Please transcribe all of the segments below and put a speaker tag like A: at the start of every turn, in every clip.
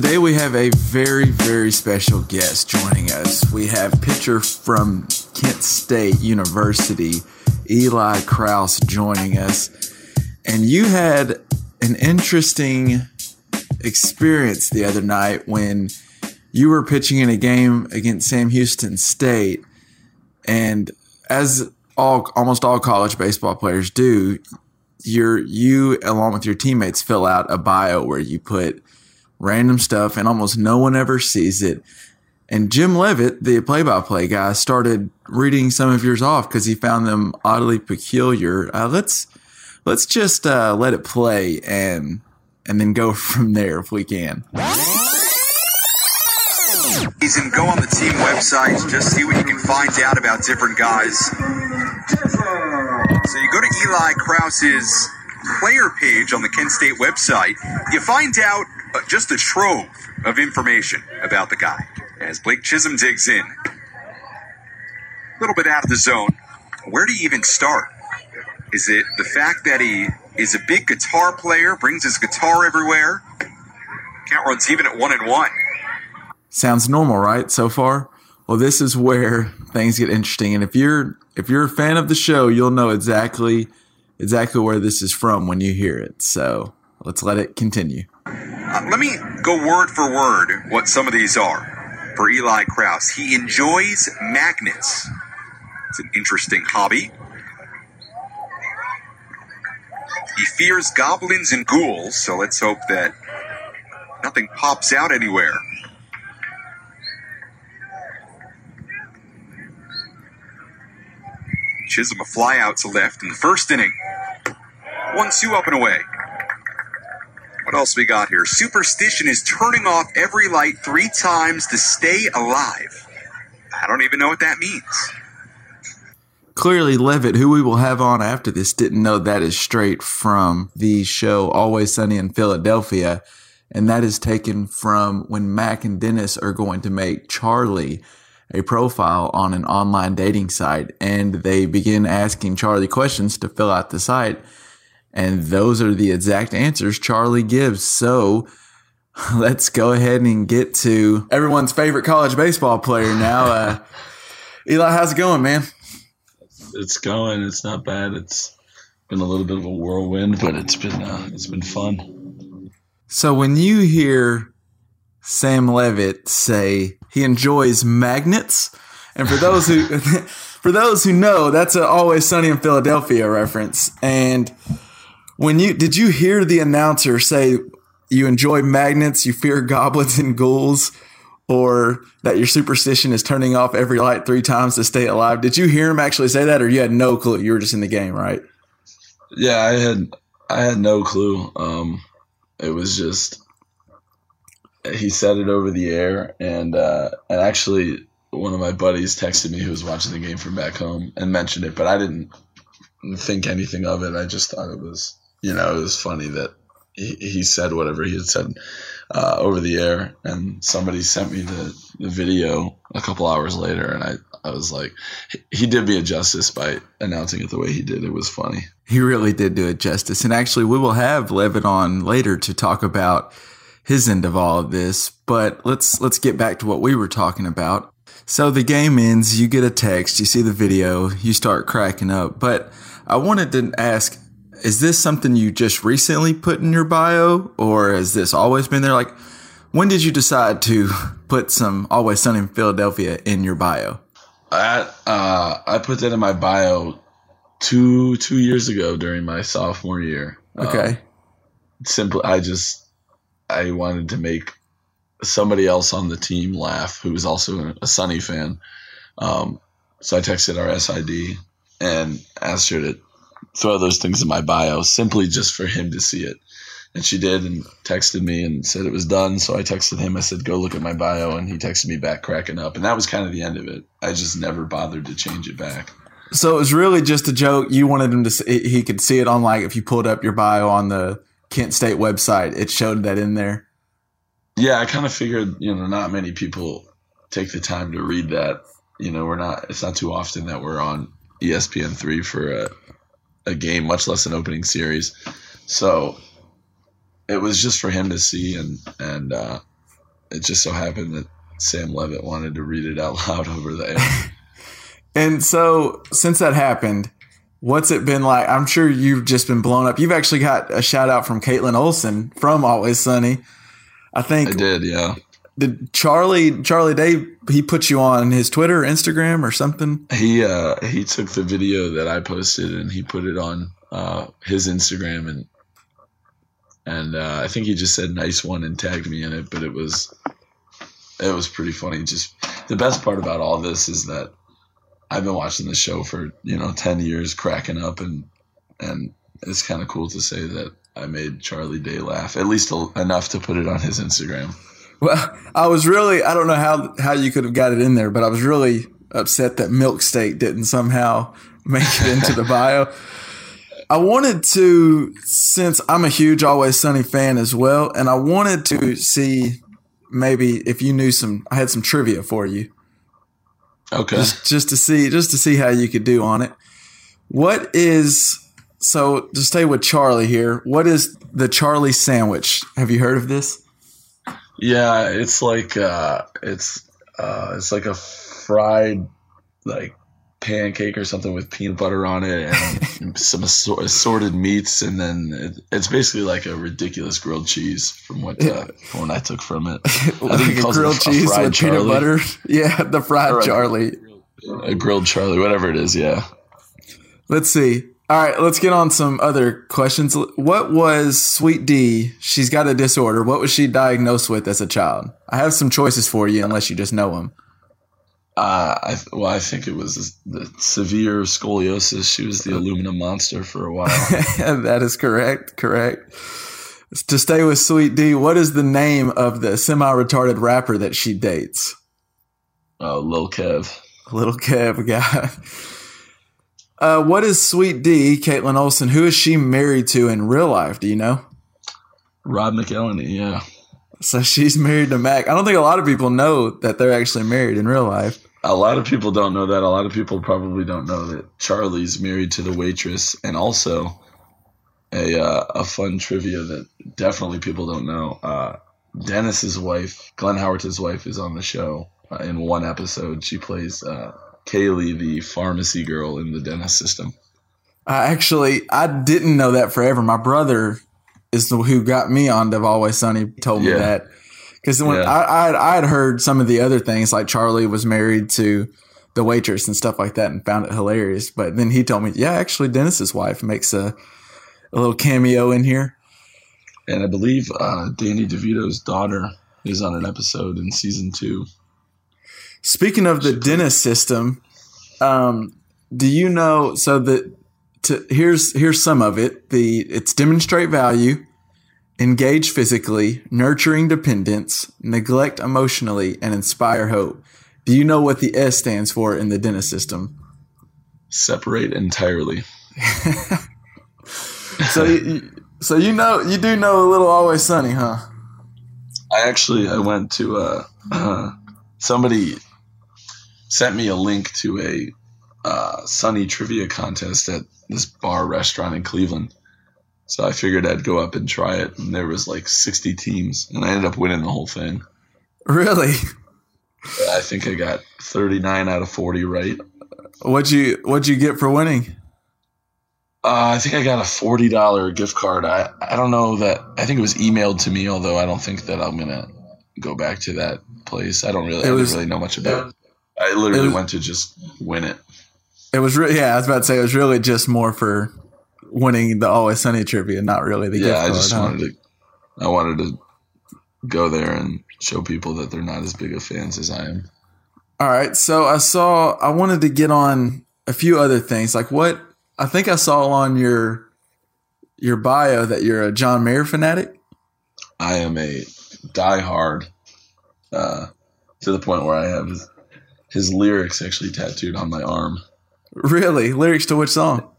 A: Today we have a very, very special guest joining us. We have pitcher from Kent State University, Eli Kraus, joining us. And you had an interesting experience the other night when you were pitching in a game against Sam Houston State. And as all almost all college baseball players do, you're you along with your teammates fill out a bio where you put random stuff and almost no one ever sees it. And Jim Levitt, the play by play guy, started reading some of yours off because he found them oddly peculiar. Uh, let's let's just uh, let it play and and then go from there if we can.
B: And go on the team website, just see what you can find out about different guys. So you go to Eli Kraus's player page on the Kent State website, you find out just a trove of information about the guy as Blake Chisholm digs in. A little bit out of the zone. Where do you even start? Is it the fact that he is a big guitar player, brings his guitar everywhere? Count runs even at one and one.
A: Sounds normal, right? So far? Well, this is where things get interesting. And if you're if you're a fan of the show, you'll know exactly exactly where this is from when you hear it. So let's let it continue.
B: Uh, let me go word for word what some of these are for Eli Kraus. He enjoys magnets. It's an interesting hobby. He fears goblins and ghouls, so let's hope that nothing pops out anywhere. Chisholm a fly out to left in the first inning. One two up and away. What else we got here? Superstition is turning off every light three times to stay alive. I don't even know what that means.
A: Clearly, Levitt, who we will have on after this, didn't know that is straight from the show Always Sunny in Philadelphia. And that is taken from when Mac and Dennis are going to make Charlie a profile on an online dating site. And they begin asking Charlie questions to fill out the site. And those are the exact answers Charlie gives. So let's go ahead and get to everyone's favorite college baseball player now. Uh, Eli, how's it going, man?
C: It's going. It's not bad. It's been a little bit of a whirlwind, but it's been uh, it's been fun.
A: So when you hear Sam Levitt say he enjoys magnets, and for those who for those who know, that's a Always Sunny in Philadelphia reference. And when you did you hear the announcer say you enjoy magnets, you fear goblins and ghouls, or that your superstition is turning off every light three times to stay alive? Did you hear him actually say that, or you had no clue? You were just in the game, right?
C: Yeah, I had I had no clue. Um, it was just he said it over the air, and uh, and actually one of my buddies texted me who was watching the game from back home and mentioned it, but I didn't think anything of it. I just thought it was you know, it was funny that he, he said whatever he had said uh, over the air, and somebody sent me the, the video a couple hours later, and I, I was like, he did me a justice by announcing it the way he did. It was funny.
A: He really did do it justice. And actually, we will have Levitt on later to talk about his end of all of this. But let's let's get back to what we were talking about. So the game ends, you get a text, you see the video, you start cracking up. But I wanted to ask is this something you just recently put in your bio or has this always been there? Like, when did you decide to put some Always Sunny in Philadelphia in your bio?
C: I, uh, I put that in my bio two two years ago during my sophomore year.
A: Okay.
C: Um, simply, I just I wanted to make somebody else on the team laugh who was also a Sunny fan. Um, so I texted our SID and asked her to throw those things in my bio simply just for him to see it. And she did and texted me and said it was done. So I texted him. I said, go look at my bio. And he texted me back cracking up. And that was kind of the end of it. I just never bothered to change it back.
A: So it was really just a joke. You wanted him to see, he could see it on like if you pulled up your bio on the Kent State website, it showed that in there.
C: Yeah, I kind of figured, you know, not many people take the time to read that. You know, we're not, it's not too often that we're on ESPN3 for a, a game, much less an opening series. So it was just for him to see. And, and, uh, it just so happened that Sam Levitt wanted to read it out loud over the air.
A: And so since that happened, what's it been like? I'm sure you've just been blown up. You've actually got a shout out from Kaitlin Olson from Always Sunny. I think
C: I did, yeah.
A: Did Charlie Charlie Day he put you on his Twitter, Instagram, or something?
C: He uh he took the video that I posted and he put it on uh his Instagram and and uh, I think he just said nice one and tagged me in it, but it was it was pretty funny. Just the best part about all this is that I've been watching the show for, you know, 10 years cracking up and and it's kind of cool to say that I made Charlie Day laugh at least enough to put it on his Instagram.
A: Well, I was really I don't know how how you could have got it in there, but I was really upset that Milk Steak didn't somehow make it into the bio. I wanted to, since I'm a huge Always Sunny fan as well, and I wanted to see maybe if you knew some. I had some trivia for you,
C: Okay.
A: just just to see just to see how you could do on it. What is so? To stay with Charlie here, what is the Charlie sandwich? Have you heard of this?
C: Yeah, it's like uh it's uh it's like a fried like pancake or something with peanut butter on it and some assor- assorted meats and then it, it's basically like a ridiculous grilled cheese from what uh, from what I took from it. I think
A: like a
C: calls it
A: grilled
C: a
A: cheese
C: fried
A: with peanut butter. Yeah, the fried
C: Or a-
A: Charlie.
C: A grilled Charlie, whatever it is, yeah.
A: Let's see. All right, let's get on some other questions. What was Sweet D? She's got a disorder. What was she diagnosed with as a child? I have some choices for you, unless you just know them.
C: Uh, I well, I think it was the severe scoliosis. She was the aluminum monster for a while.
A: that is correct. Correct. To stay with Sweet D, what is the name of the semi-retarded rapper that she dates?
C: Oh, Lil Kev.
A: Little Kev guy. Uh, what is Sweet D, Kaitlin Olson? Who is she married to in real life? Do you know?
C: Rob McElhenney, yeah.
A: So she's married to Mac. I don't think a lot of people know that they're actually married in real life.
C: A lot of people don't know that. A lot of people probably don't know that Charlie's married to the waitress, and also a uh, a fun trivia that definitely people don't know. Uh, Dennis's wife, Glenn Howerton's wife, is on the show uh, in one episode. She plays uh, Kaylee, the pharmacy girl in the Dennis system.
A: I actually I didn't know that forever. My brother is the who got me on to Always Sunny. Told me
C: Yeah.
A: that because when
C: Yeah.
A: I I had, I had heard some of the other things like Charlie was married to the waitress and stuff like that and found it hilarious. But then he told me, yeah, actually Dennis's wife makes a a little cameo in here.
C: And I believe uh, Danny DeVito's daughter is on an episode in season two.
A: Speaking of the Dennis system, um, do you know? So that to here's here's some of it. The it's demonstrate value, engage physically, nurturing dependence, neglect emotionally, and inspire hope. Do you know what the S stands for in the dentist system?
C: Separate entirely.
A: So you, so you know you do know a little Always Sunny, huh?
C: I actually I went to uh, uh somebody sent me a link to a uh, Sunny trivia contest at this bar restaurant in Cleveland. So I figured I'd go up and try it, and there was like 60 teams, and I ended up winning the whole thing.
A: Really?
C: I think I got 39 out of 40 right.
A: What'd you what'd you get for winning?
C: Uh, I think I got a forty dollar gift card. I I don't know that. I think it was emailed to me, although I don't think that I'm gonna go back to that place. I don't really.
A: It
C: I
A: was-
C: didn't really know much about. I literally
A: was-
C: went to just win it.
A: It was really yeah. I was about to say it was really just more for winning the Always Sunny trivia, not really the
C: yeah. I just
A: huh?
C: wanted to, I wanted to go there and show people that they're not as big of fans as I am.
A: All right. So I saw, I wanted to get on a few other things. Like what I think I saw on your, your bio that you're a John Mayer fanatic.
C: I am a diehard, uh, to the point where I have his, his lyrics actually tattooed on my arm.
A: Really? Lyrics to which song?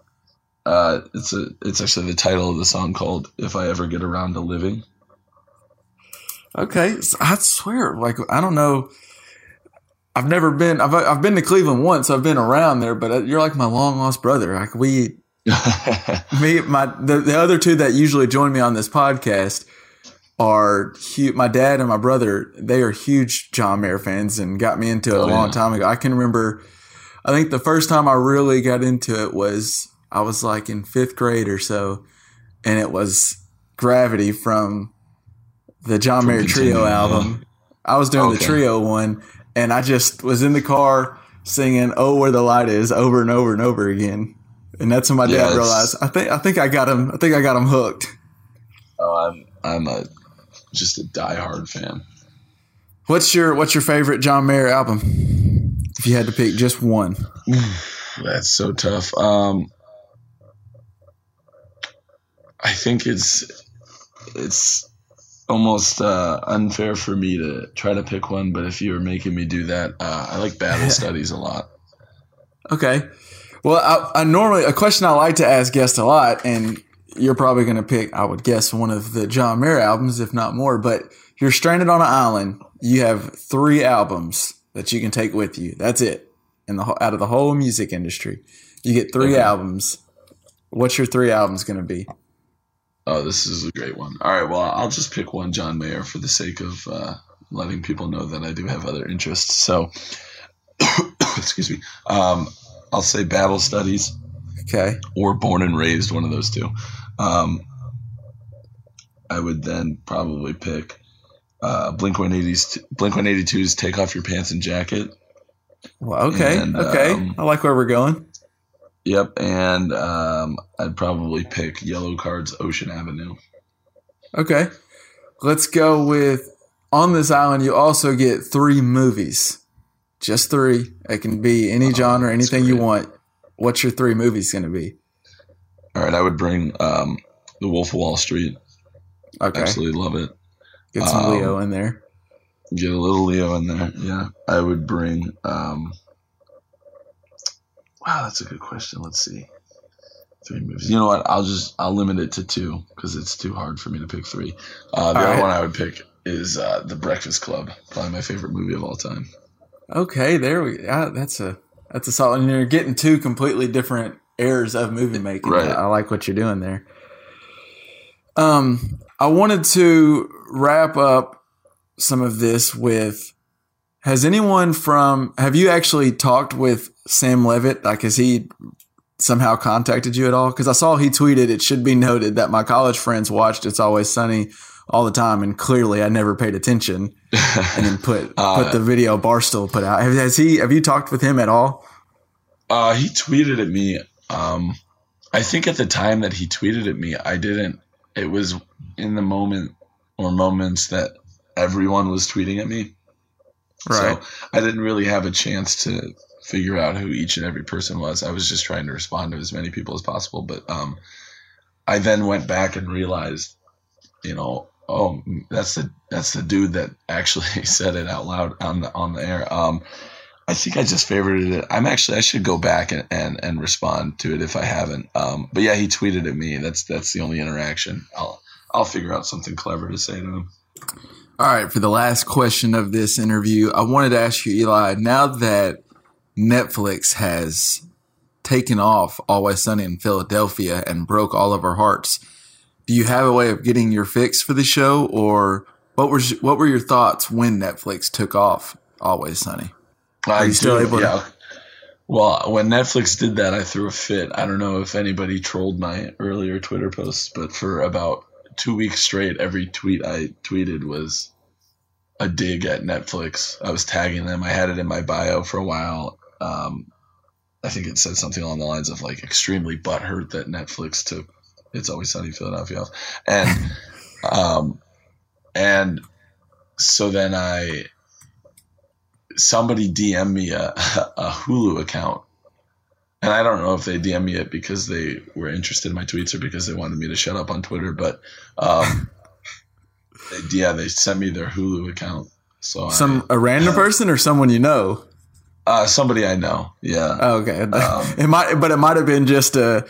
C: Uh, it's a, it's actually the title of the song called "If I Ever Get Around to Living."
A: Okay. I swear, like, I don't know. I've never been, I've, I've been to Cleveland once. I've been around there, but uh, you're like my long lost brother. Like we, me, my, the, the other two that usually join me on this podcast are huge. My dad and my brother, they are huge John Mayer fans and got me into it
C: Oh,
A: a long
C: yeah.
A: time ago. I can remember, I think the first time I really got into it was I was like in fifth grade or so, and it was Gravity from the John
C: From
A: Mayer Trio album. I was doing the trio one, and I just was in the car singing "Oh Where the Light Is" over and over and over again. And that's when my
C: Yeah,
A: dad realized I think I think I got him. I think I got him hooked.
C: oh, I'm, I'm a, just a diehard fan.
A: What's your What's your favorite John Mayer album? If you had to pick just one,
C: That's so tough. Um, I think it's it's almost uh, unfair for me to try to pick one, but if you were making me do that, uh, I like Battle Studies a lot.
A: okay. Well, I, I normally a question I like to ask guests a lot, and you're probably going to pick, I would guess, one of the John Mayer albums, if not more. But you're stranded on an island. You have three albums that you can take with you. That's it. In the out of the whole music industry, you get three
C: Okay.
A: albums. What's your three albums going to be?
C: Oh, this is a great one. All right, well, I'll just pick one John Mayer for the sake of uh, letting people know that I do have other interests. So, excuse me. Um, I'll say Battle Studies.
A: Okay.
C: or born and raised, one of those two. Um, I would then probably pick uh, Blink One Eighty's Blink One Eighty Two's "Take Off Your Pants and Jacket."
A: Well, okay.
C: And,
A: okay.
C: um,
A: I like where we're going.
C: Yep, and um, I'd probably pick Yellowcard's "Ocean Avenue."
A: Okay. Let's go with on this island. You also get three movies, just three. It can be any
C: Oh,
A: genre, anything you want. What's your three movies going to be?
C: All right, I would bring um, The Wolf of Wall Street.
A: Okay.
C: Absolutely love it.
A: Get some
C: Um,
A: Leo in there.
C: Get a little Leo in there. Yeah, I would bring. Um, wow, that's a good question. Let's see. Three movies. You know what? I'll just I'll limit it to two because it's too hard for me to pick three. Uh, the
A: All
C: other
A: right.
C: one I would pick is uh, The Breakfast Club. Probably my favorite movie of all time.
A: Okay, there we. Yeah, that's a that's a solid. And you're getting two completely different eras of movie making.
C: Right.
A: I like what you're doing there. Um, I wanted to wrap up some of this with. Has anyone from have you actually talked with Sam Levitt? Like, has he somehow contacted you at all? Because I saw he tweeted, "It should be noted that my college friends watched It's Always Sunny all the time, and clearly I never paid attention." and then put
C: Uh,
A: put the video Barstool put out. Has he? Have you talked with him at all?
C: Uh, he tweeted at me. Um, I think at the time that he tweeted at me, I didn't. It was in the moment or moments that everyone was tweeting at me.
A: Right.
C: So I didn't really have a chance to figure out who each and every person was. I was just trying to respond to as many people as possible. But um, I then went back and realized, you know, oh, that's the that's the dude that actually said it out loud on the on the air. Um, I think I just favorited it. I'm actually I should go back and, and, and respond to it if I haven't. Um, but yeah, he tweeted at me. That's that's the only interaction. I'll I'll figure out something clever to say to him.
A: All right. For the last question of this interview, I wanted to ask you, Eli. Now that Netflix has taken off Always Sunny in Philadelphia and broke all of our hearts, do you have a way of getting your fix for the show, or what was what were your thoughts when Netflix took off Always Sunny?
C: I
A: you still
C: do,
A: able to-
C: yeah. Well, when Netflix did that, I threw a fit. I don't know if anybody trolled my earlier Twitter posts, but for about two weeks straight, every tweet I tweeted was a dig at Netflix. I was tagging them. I had it in my bio for a while. Um, I think it said something along the lines of like extremely butthurt that Netflix took It's Always Sunny Philadelphia off, and um, and so then I somebody DM me a, a Hulu account. And I don't know if they DM me it because they were interested in my tweets or because they wanted me to shut up on Twitter, but um, they, yeah, they sent me their Hulu account. So
A: some
C: I,
A: a random person or someone you know.
C: Uh, somebody I know. Yeah.
A: Oh, okay. Um, it might, but it might have been just a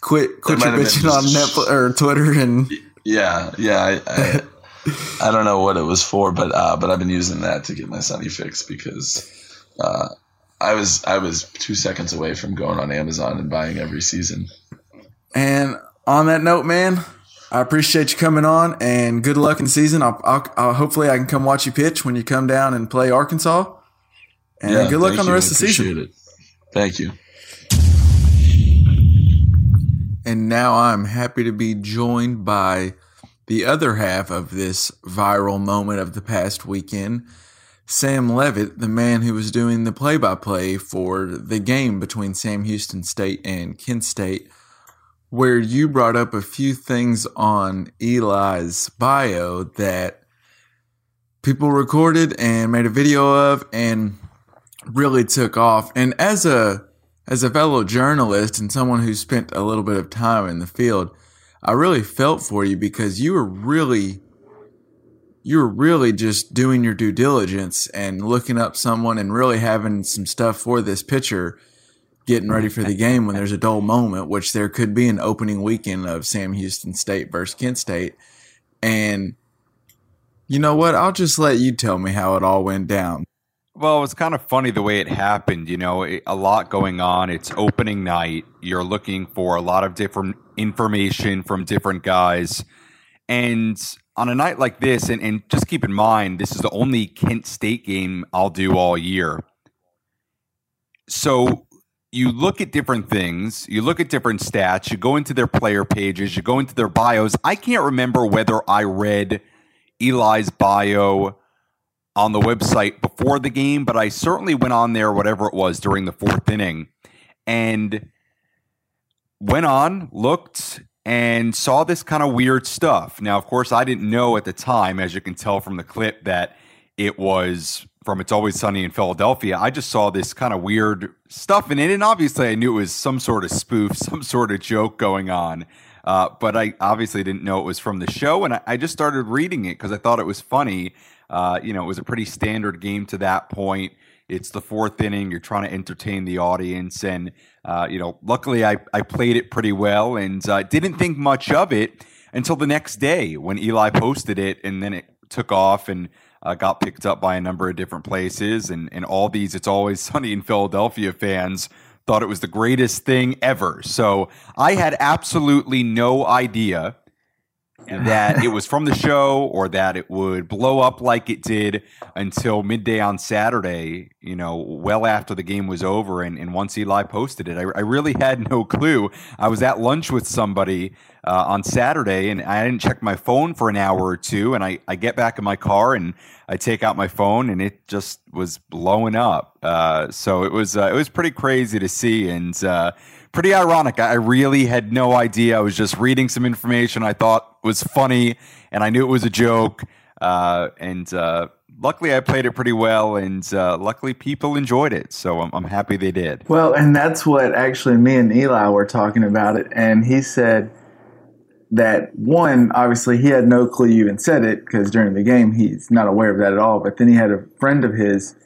A: quit quit your bitching on Netflix or Twitter and.
C: Yeah, yeah. I, I, I, don't know what it was for, but uh, but I've been using that to get my Sunny fix because uh, I was I was two seconds away from going on Amazon and buying every season.
A: And on that note, man, I appreciate you coming on and good luck in the season. I'll, I'll, I'll, hopefully I can come watch you pitch when you come down and play Arkansas. And yeah, good luck on the rest of the season.
C: It. Thank you.
A: And now I'm happy to be joined by the other half of this viral moment of the past weekend. Sam Levitt, the man who was doing the play by play for the game between Sam Houston State and Kent State, where you brought up a few things on Eli's bio that people recorded and made a video of. And really took off. And as a as a fellow journalist and someone who spent a little bit of time in the field, I really felt for you because you were really you were really just doing your due diligence and looking up someone and really having some stuff for this pitcher getting ready for the game when there's a dull moment, which there could be an opening weekend of Sam Houston State versus Kent State. And you know what? I'll just let you tell me how it all went down.
B: Well, it was kind of funny the way it happened. You know, a lot going on. It's opening night. You're looking for a lot of different information from different guys. And on a night like this, and, and just keep in mind, this is the only Kent State game I'll do all year. So you look at different things, you look at different stats, you go into their player pages, you go into their bios. I can't remember whether I read Eli's bio on the website before the game, but I certainly went on there, whatever it was, during the fourth inning and went on, looked, and saw this kind of weird stuff. Now, of course, I didn't know at the time, as you can tell from the clip, that it was from It's Always Sunny in Philadelphia. I just saw this kind of weird stuff in it, and obviously I knew it was some sort of spoof, some sort of joke going on. Uh, but I obviously didn't know it was from the show, and I, I just started reading it because I thought it was funny. Uh, you know, it was a pretty standard game to that point. It's the fourth inning. You're trying to entertain the audience. And, uh, you know, luckily I, I played it pretty well and uh, didn't think much of it until the next day when Eli posted it and then it took off and uh, got picked up by a number of different places. And, and all these It's Always Sunny in Philadelphia fans thought it was the greatest thing ever. So I had absolutely no idea that it was from the show or that it would blow up like it did until midday on Saturday, you know, well after the game was over. And, and once Eli posted it, I, I really had no clue. I was at lunch with somebody uh, on Saturday and I didn't check my phone for an hour or two. And I, I get back in my car and I take out my phone and it just was blowing up. Uh, so it was, uh, it was pretty crazy to see. And, uh, pretty ironic. I really had no idea. I was just reading some information I thought was funny, and I knew it was a joke. Uh, and uh, luckily, I played it pretty well, and uh, luckily, people enjoyed it. So I'm, I'm happy they did.
A: Well, and that's what actually me and Eli were talking about it, and he said that one, obviously, he had no clue you even said it because during the game he's not aware of that at all. But then he had a friend of his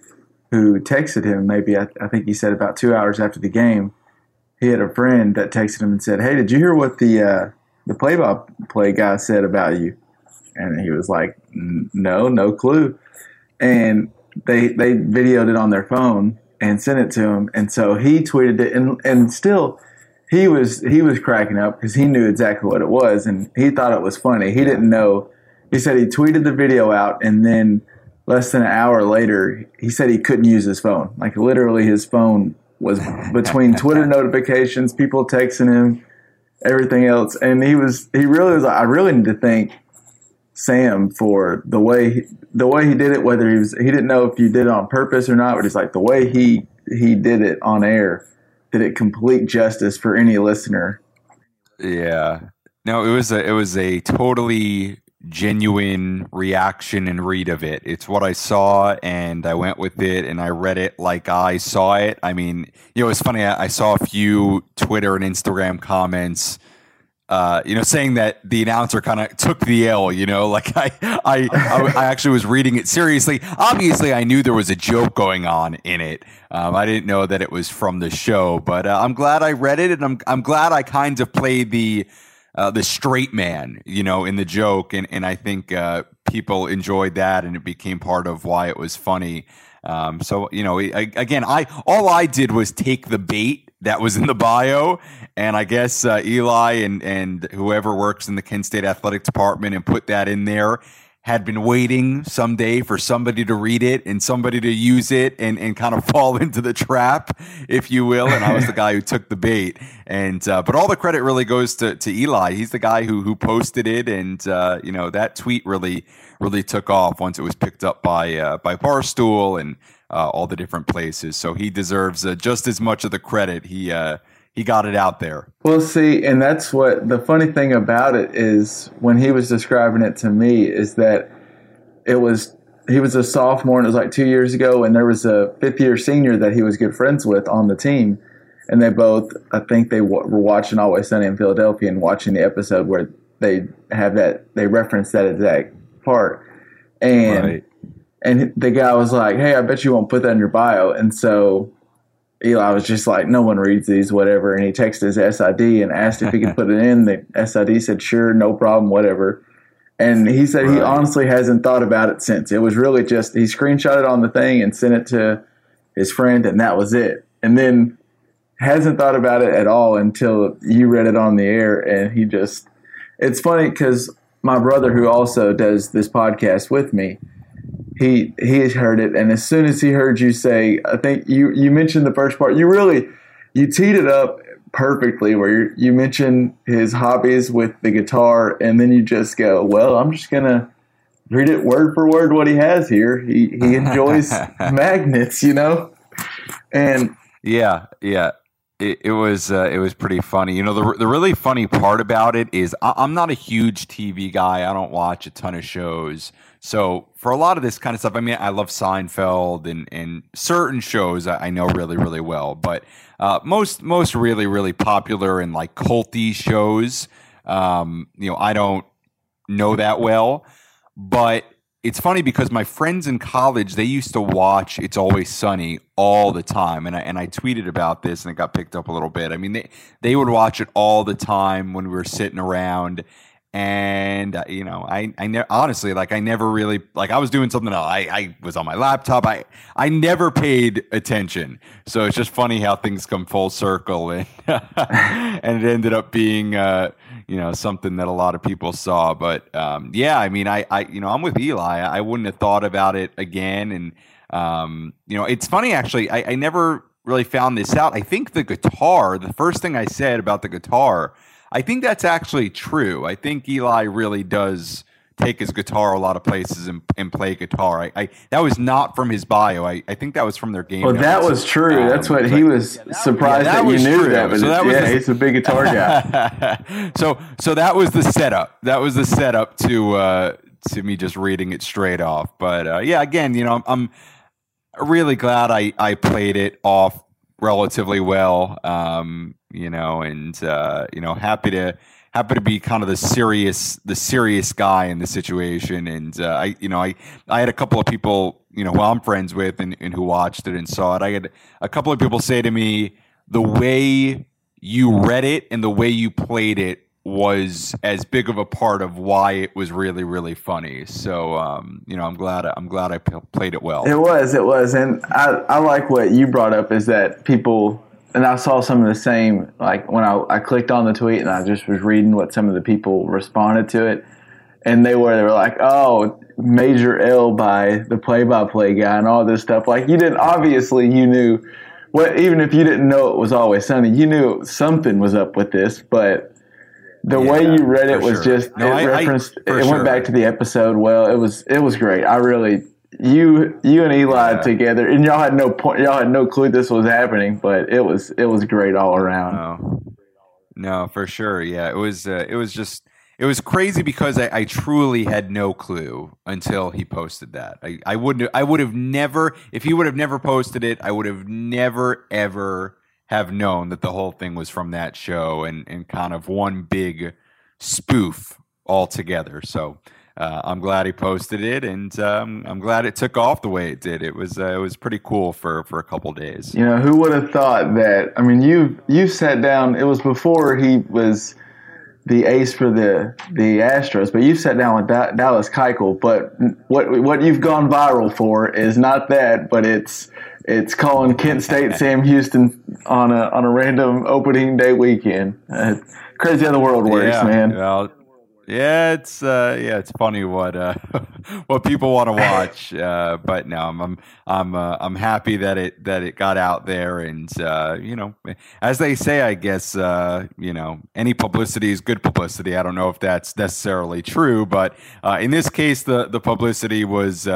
A: who texted him, maybe I, I think he said about two hours after the game he had a friend that texted him and said, "Hey, did you hear what the uh, the play-by-play guy said about you?" And he was like, "No, no clue." And they they videoed it on their phone and sent it to him, and so he tweeted it, and and still he was he was cracking up because he knew exactly what it was, and he thought it was funny. He didn't know. He said he tweeted the video out, and then less than an hour later, he said he couldn't use his phone. Like literally, his phone was between Twitter notifications, people texting him, everything else, and he was he really was. like, I really need to thank Sam for the way he, the way he did it. Whether he was he didn't know if you did it on purpose or not, but it's like the way he he did it on air did it complete justice for any listener.
B: Yeah. No, it was a it was a totally genuine reaction and read of it. It's what I saw, and I went with it, and I read it like I saw it. I mean, you know, it's funny. I, I saw a few Twitter and Instagram comments. Uh, you know, saying that the announcer kind of took the L. You know, like I, I, I, I, actually was reading it seriously. Obviously, I knew there was a joke going on in it. Um, I didn't know that it was from the show, but uh, I'm glad I read it, and I'm, I'm glad I kind of played the uh, the straight man, you know, in the joke, and and I think uh, people enjoyed that, and it became part of why it was funny. Um, so you know, I, again, I all I did was take the bait that was in the bio, and I guess uh, Eli and and whoever works in the Kent State athletic department and put that in there had been waiting someday for somebody to read it and somebody to use it and, and kind of fall into the trap, if you will. And I was the guy who took the bait. And uh, but all the credit really goes to, to Eli. He's the guy who who posted it, and uh, you know that tweet really really took off once it was picked up by uh, by Barstool and uh, all the different places. So he deserves uh, just as much of the credit. He uh, he got it out there.
A: Well, see, and that's what the funny thing about it is when he was describing it to me is that it was he was a sophomore and it was like two years ago, and there was a fifth year senior that he was good friends with on the team, and they both I think they w- were watching Always Sunny in Philadelphia and watching the episode where they have that they reference that exact part, and. Right. And the guy was like, "Hey, I bet you won't put that in your bio." And so Eli was just like, no one reads these, whatever. And he texted his SID and asked if he could put it in. The SID said, sure, no problem, whatever. And he said right. he honestly hasn't thought about it since. It was really just, he screenshotted on the thing and sent it to his friend, and that was it. And then hasn't thought about it at all until you read it on the air. And he just, it's funny because my brother, who also does this podcast with me, he he has heard it, and as soon as he heard you say, I think you you mentioned the first part. You really you teed it up perfectly, where you mentioned his hobbies with the guitar, and then you just go, "Well, I'm just gonna." Read it word for word what he has here. He he enjoys magnets, you know, and
B: yeah, yeah it, it was uh, it was pretty funny. You know, the the really funny part about it is I, am not a huge TV guy. I don't watch a ton of shows. So for a lot of this kind of stuff, I mean, I love Seinfeld and and certain shows I, know really really well, but uh, most most really really popular and like culty shows, um, you know, I don't know that well, but it's funny because my friends in college they used to watch It's Always Sunny all the time, and I and I tweeted about this and it got picked up a little bit. I mean, they they would watch it all the time when we were sitting around, and uh, you know i i ne- honestly like i never really like i was doing something else. I i was on my laptop. I i never paid attention. So it's just funny how things come full circle. And and it ended up being uh you know something that a lot of people saw. But um yeah i mean i i you know i'm with eli. I wouldn't have thought about it again. And um you know it's funny actually i i never really found this out. I think the guitar the first thing i said about the guitar I think that's actually true. I think Eli really does take his guitar a lot of places and, and play guitar. I, I, that was not from his bio. I, I think that was from their game.
A: Well, that was true. Um, That's what he was surprised yeah, that, that you knew true. that. But so that was yeah, the, he's a big guitar
B: guy. so so that was the setup. That was the setup to uh, to me just reading it straight off. But uh, yeah, again, you know, I'm, I'm really glad I I played it off relatively well. Um, you know, and uh, you know, happy to happy to be kind of the serious the serious guy in the situation. And uh, I, you know, I I had a couple of people, you know, who I'm friends with and, and who watched it and saw it. I had a couple of people say to me, the way you read it and the way you played it was as big of a part of why it was really really funny. So um, you know, I'm glad I'm glad I p- played it well.
A: It was, it was, and I I like what you brought up is that people. And I saw some of the same, like when I, I clicked on the tweet and I just was reading what some of the people responded to it. And they were, they were like, oh, major L by the play by play guy and all this stuff. Like you didn't, obviously you knew what, even if you didn't know it was always sunny, you knew something was up with this, but the yeah, way you read it was sure. just no, it I, referenced. I, it sure. went back to the episode. Well, it was it was great. I really
D: you you and Eli yeah. together, and y'all had no point. Y'all had no clue this was happening, but it was it was great all around.
B: No, no, for sure. Yeah, it was. Uh, it was just. It was crazy because I, I, truly had no clue until he posted that. I, I wouldn't. I would have never. If he would have never posted it, I would have never ever have known that the whole thing was from that show and and kind of one big spoof altogether. So uh, I'm glad he posted it, and um, I'm glad it took off the way it did. It was uh, it was pretty cool for for a couple days.
D: You know, who would have thought that? I mean, you you sat down. It was before he was the ace for the the Astros, but you sat down with da- Dallas Keuchel. But what what you've gone viral for is not that, but it's it's calling Kent State Sam Houston on a on a random opening day weekend. Uh, crazy how the world works,
B: yeah,
D: man.
B: Well, yeah, it's uh, yeah, it's funny what uh, what people want to watch, uh, but no, I'm I'm I'm, uh, I'm happy that it that it got out there, and uh, you know, as they say, I guess uh, you know, any publicity is good publicity. I don't know if that's necessarily true, but in this case, the the publicity was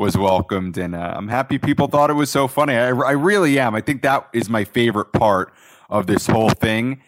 B: was welcomed, and I'm happy people thought it was so funny. I, I really am. I think that is my favorite part of this whole thing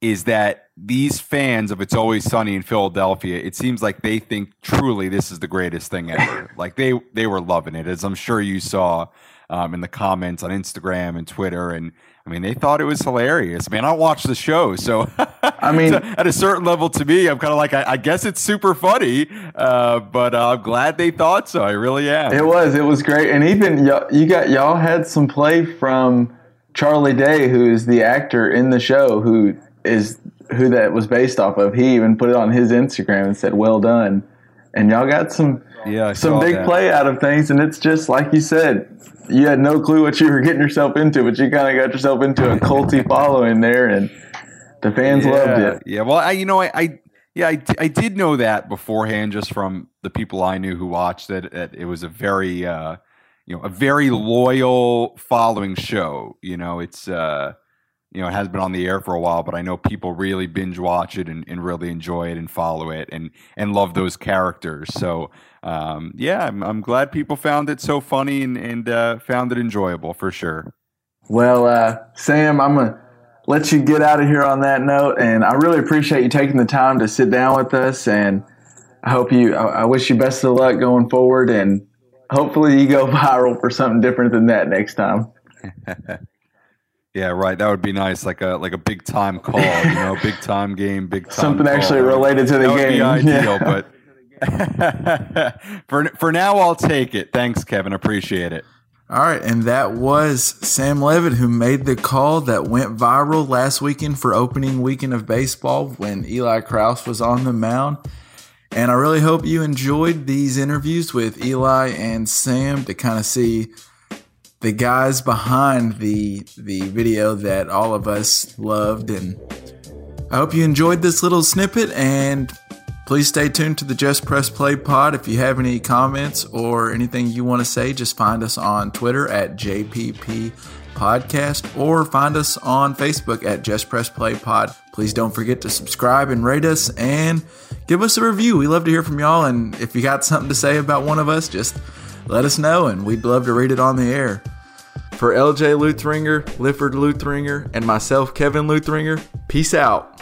B: is that these fans of It's Always Sunny in Philadelphia, it seems like they think truly this is the greatest thing ever. like they they were loving it, as I'm sure you saw um, in the comments on Instagram and Twitter. And I mean, they thought it was hilarious. Man, I watched the show, so
D: I mean,
B: at a certain level, to me, I'm kind of like, I, I, guess it's super funny, uh, but uh, I'm glad they thought so. I really am.
D: It was, it was great, and even y- you got y'all had some play from Charlie Day, who is the actor in the show, who is who that was based off of. He even put it on his Instagram and said, "Well done." And y'all got some
B: yeah,
D: some big
B: that.
D: play out of things, and it's just like you said. You had no clue what you were getting yourself into, but you kind of got yourself into a culty following there, and the fans
B: yeah,
D: loved it.
B: Yeah, well, I, you know, I, I yeah, I, I did know that beforehand, just from the people I knew who watched it. That it was a very, uh, you know, a very loyal following show. You know, it's. Uh, you know, it has been on the air for a while, but I know people really binge watch it and, and really enjoy it and follow it and and love those characters. So um, yeah, I'm, I'm glad people found it so funny and, and uh, found it enjoyable for sure.
D: Well, uh, Sam, I'm gonna let you get out of here on that note, and I really appreciate you taking the time to sit down with us. And I hope you, I, I wish you best of luck going forward, and hopefully you go viral for something different than that next time.
B: Yeah, right. That would be nice, like a like a big time call, you know, big time game, big time.
D: Something
B: call.
D: actually related to the
B: that
D: game.
B: Would be ideal, yeah. but for for now, I'll take it. Thanks, Kevin. Appreciate it.
A: All right, and that was Sam Levitt who made the call that went viral last weekend for opening weekend of baseball when Eli Kraus was on the mound. And I really hope you enjoyed these interviews with Eli and Sam to kind of see the guys behind the the video that all of us loved and I hope you enjoyed this little snippet and please stay tuned to the Just Press Play pod. If you have any comments or anything you want to say, just find us on Twitter at JPP Podcast or find us on Facebook at Just Press Play Pod. Please don't forget to subscribe and rate us and give us a review. We love to hear from y'all. And if you got something to say about one of us, just let us know and we'd love to read it on the air. For LJ Luthringer, Lifford Luthringer, and myself, Kevin Luthringer, peace out.